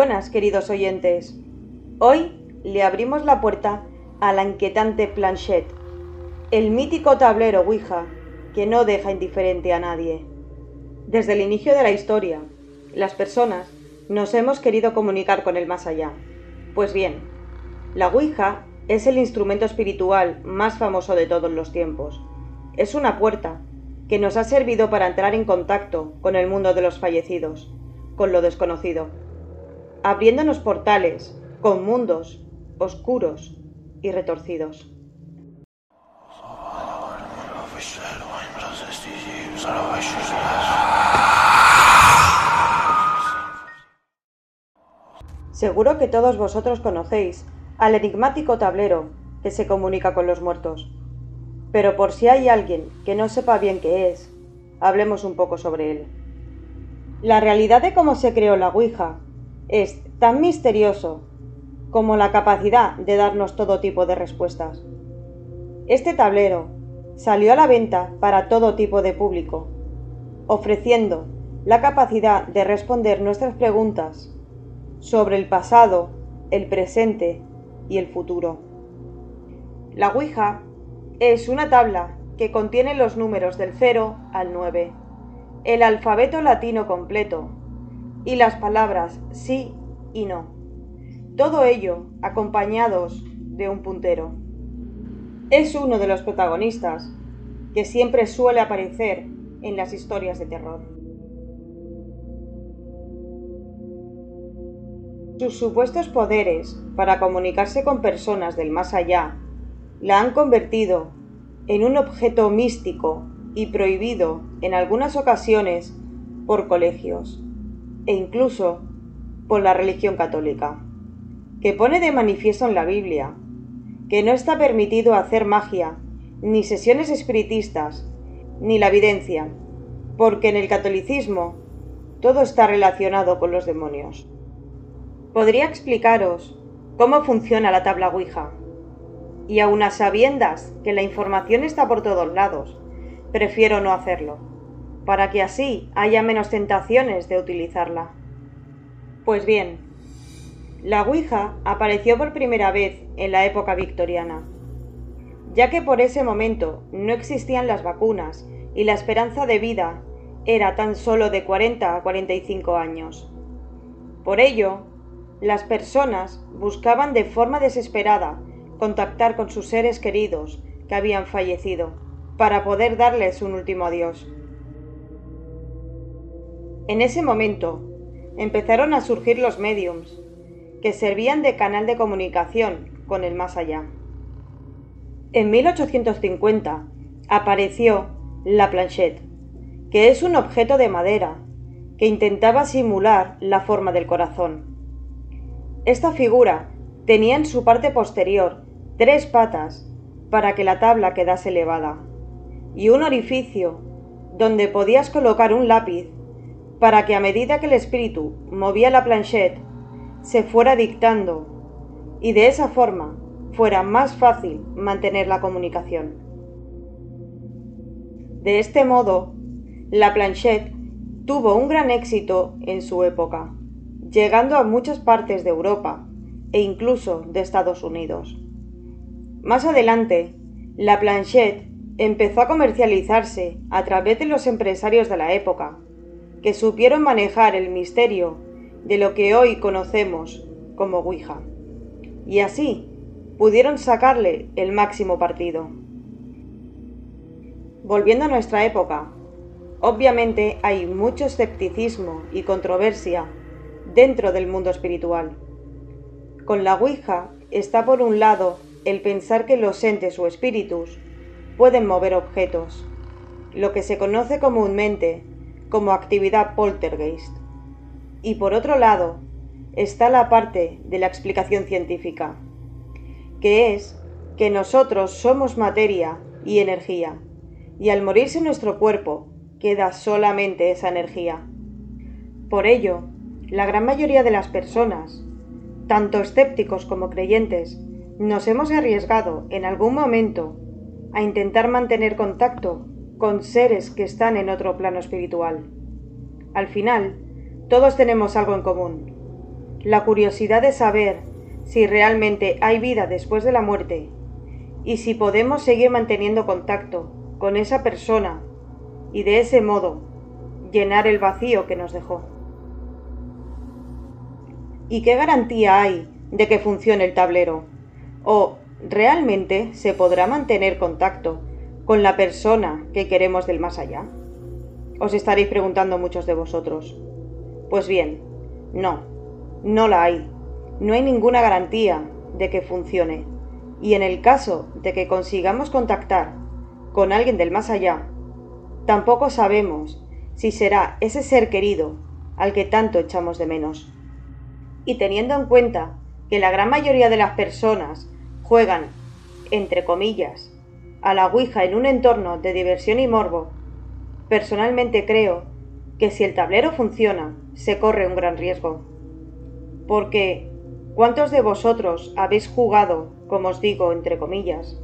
Buenas, queridos oyentes. Hoy le abrimos la puerta a la inquietante planchette, el mítico tablero Ouija que no deja indiferente a nadie. Desde el inicio de la historia, las personas nos hemos querido comunicar con el más allá. Pues bien, la Ouija es el instrumento espiritual más famoso de todos los tiempos. Es una puerta que nos ha servido para entrar en contacto con el mundo de los fallecidos, con lo desconocido abriéndonos portales con mundos oscuros y retorcidos. Seguro que todos vosotros conocéis al enigmático tablero que se comunica con los muertos. Pero por si hay alguien que no sepa bien qué es, hablemos un poco sobre él. La realidad de cómo se creó la Ouija es tan misterioso como la capacidad de darnos todo tipo de respuestas. Este tablero salió a la venta para todo tipo de público, ofreciendo la capacidad de responder nuestras preguntas sobre el pasado, el presente y el futuro. La Ouija es una tabla que contiene los números del 0 al 9, el alfabeto latino completo y las palabras sí y no. Todo ello acompañados de un puntero. Es uno de los protagonistas que siempre suele aparecer en las historias de terror. Sus supuestos poderes para comunicarse con personas del más allá la han convertido en un objeto místico y prohibido en algunas ocasiones por colegios e incluso por la religión católica, que pone de manifiesto en la Biblia que no está permitido hacer magia, ni sesiones espiritistas, ni la evidencia, porque en el catolicismo todo está relacionado con los demonios. Podría explicaros cómo funciona la tabla Ouija, y aun a sabiendas que la información está por todos lados, prefiero no hacerlo para que así haya menos tentaciones de utilizarla. Pues bien, la Ouija apareció por primera vez en la época victoriana, ya que por ese momento no existían las vacunas y la esperanza de vida era tan solo de 40 a 45 años. Por ello, las personas buscaban de forma desesperada contactar con sus seres queridos que habían fallecido, para poder darles un último adiós. En ese momento empezaron a surgir los mediums, que servían de canal de comunicación con el más allá. En 1850 apareció la planchette, que es un objeto de madera que intentaba simular la forma del corazón. Esta figura tenía en su parte posterior tres patas para que la tabla quedase elevada y un orificio donde podías colocar un lápiz para que a medida que el espíritu movía la planchette, se fuera dictando y de esa forma fuera más fácil mantener la comunicación. De este modo, la planchette tuvo un gran éxito en su época, llegando a muchas partes de Europa e incluso de Estados Unidos. Más adelante, la planchette empezó a comercializarse a través de los empresarios de la época, que supieron manejar el misterio de lo que hoy conocemos como Ouija, y así pudieron sacarle el máximo partido. Volviendo a nuestra época, obviamente hay mucho escepticismo y controversia dentro del mundo espiritual. Con la Ouija está por un lado el pensar que los entes o espíritus pueden mover objetos, lo que se conoce comúnmente como actividad poltergeist. Y por otro lado, está la parte de la explicación científica, que es que nosotros somos materia y energía, y al morirse nuestro cuerpo queda solamente esa energía. Por ello, la gran mayoría de las personas, tanto escépticos como creyentes, nos hemos arriesgado en algún momento a intentar mantener contacto con seres que están en otro plano espiritual. Al final, todos tenemos algo en común. la curiosidad de saber si realmente hay vida después de la muerte y si podemos seguir manteniendo contacto con esa persona y de ese modo llenar el vacío que nos dejó. ¿Y qué garantía hay de que funcione el tablero? ¿O realmente se podrá mantener contacto con la persona que queremos del más allá? Os estaréis preguntando muchos de vosotros. Pues bien, no, no la hay. No hay ninguna garantía de que funcione. Y en el caso de que consigamos contactar con alguien del más allá, tampoco sabemos si será ese ser querido al que tanto echamos de menos. Y teniendo en cuenta que la gran mayoría de las personas juegan, entre comillas, a la Ouija en un entorno de diversión y morbo, personalmente creo que si el tablero funciona, se corre un gran riesgo. Porque, ¿cuántos de vosotros habéis jugado, como os digo, entre comillas,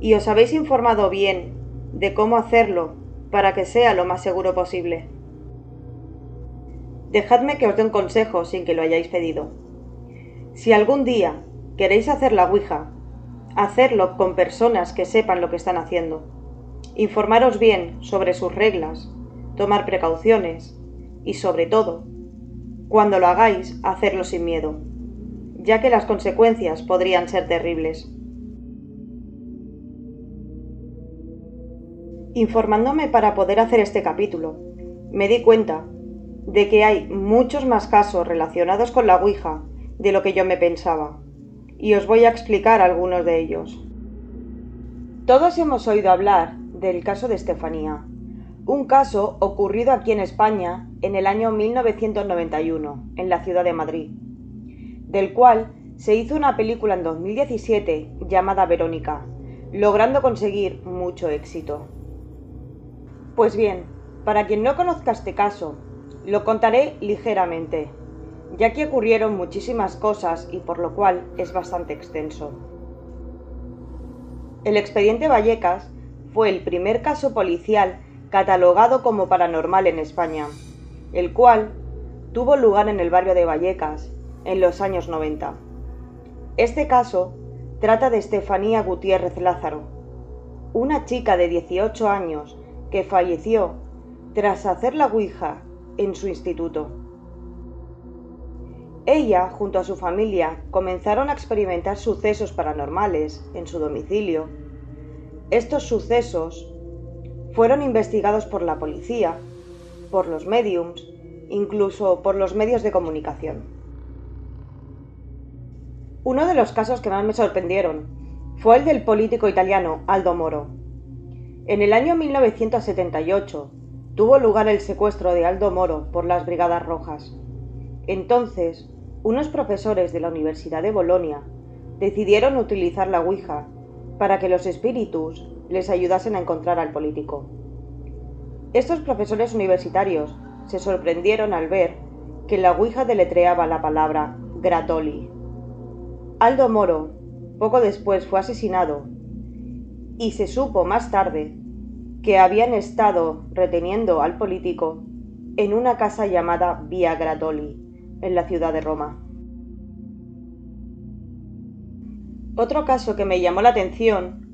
y os habéis informado bien de cómo hacerlo para que sea lo más seguro posible? Dejadme que os dé un consejo sin que lo hayáis pedido. Si algún día queréis hacer la Ouija, hacerlo con personas que sepan lo que están haciendo. Informaros bien sobre sus reglas, tomar precauciones y, sobre todo, cuando lo hagáis, hacerlo sin miedo, ya que las consecuencias podrían ser terribles. Informándome para poder hacer este capítulo, me di cuenta de que hay muchos más casos relacionados con la Ouija de lo que yo me pensaba, y os voy a explicar algunos de ellos. Todos hemos oído hablar del caso de Estefanía, un caso ocurrido aquí en España en el año 1991, en la ciudad de Madrid, del cual se hizo una película en 2017 llamada Verónica, logrando conseguir mucho éxito. Pues bien, para quien no conozca este caso, lo contaré ligeramente, ya que ocurrieron muchísimas cosas y por lo cual es bastante extenso. El expediente Vallecas fue el primer caso policial catalogado como paranormal en España, el cual tuvo lugar en el barrio de Vallecas en los años 90. Este caso trata de Estefanía Gutiérrez Lázaro, una chica de 18 años que falleció tras hacer la Ouija en su instituto. Ella, junto a su familia, comenzaron a experimentar sucesos paranormales en su domicilio. Estos sucesos fueron investigados por la policía, por los mediums, incluso por los medios de comunicación. Uno de los casos que más me sorprendieron fue el del político italiano Aldo Moro. En el año 1978, tuvo lugar el secuestro de Aldo Moro por las Brigadas Rojas. Entonces, unos profesores de la Universidad de Bolonia decidieron utilizar la Ouija para que los espíritus les ayudasen a encontrar al político. Estos profesores universitarios se sorprendieron al ver que la Ouija deletreaba la palabra Gratoli. Aldo Moro poco después fue asesinado y se supo más tarde que habían estado reteniendo al político en una casa llamada Via Gratoli, en la ciudad de Roma. Otro caso que me llamó la atención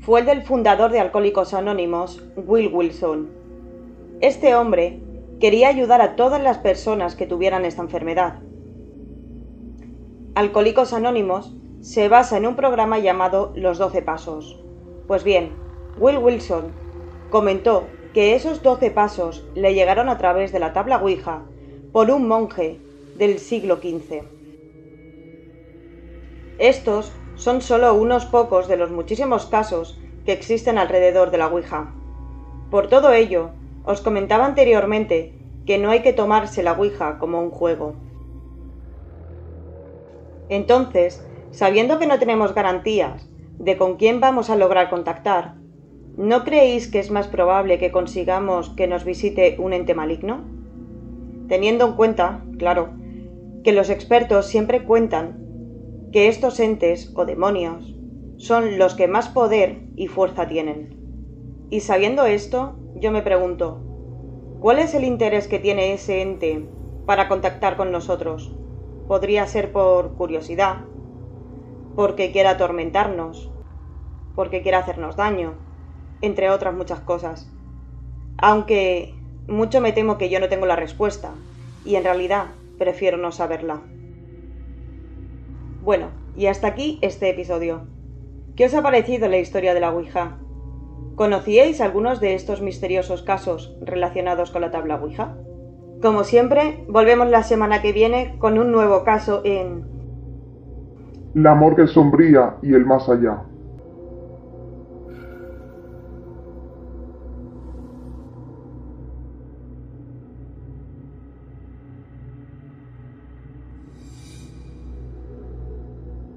fue el del fundador de Alcohólicos Anónimos, Will Wilson. Este hombre quería ayudar a todas las personas que tuvieran esta enfermedad. Alcohólicos Anónimos se basa en un programa llamado Los Doce Pasos. Pues bien, Will Wilson Comentó que esos doce pasos le llegaron a través de la tabla Ouija por un monje del siglo XV. Estos son solo unos pocos de los muchísimos casos que existen alrededor de la Ouija. Por todo ello, os comentaba anteriormente que no hay que tomarse la Ouija como un juego. Entonces, sabiendo que no tenemos garantías de con quién vamos a lograr contactar, ¿No creéis que es más probable que consigamos que nos visite un ente maligno? Teniendo en cuenta, claro, que los expertos siempre cuentan que estos entes o demonios son los que más poder y fuerza tienen. Y sabiendo esto, yo me pregunto, ¿cuál es el interés que tiene ese ente para contactar con nosotros? podría ser por curiosidad, porque quiera atormentarnos, porque quiera hacernos daño, entre otras muchas cosas. Aunque mucho me temo que yo no tengo la respuesta, y en realidad prefiero no saberla. Bueno, y hasta aquí este episodio. ¿Qué os ha parecido la historia de la Ouija? ¿Conocíais algunos de estos misteriosos casos relacionados con la tabla Ouija? Como siempre, volvemos la semana que viene con un nuevo caso en La morgue sombría y el más allá.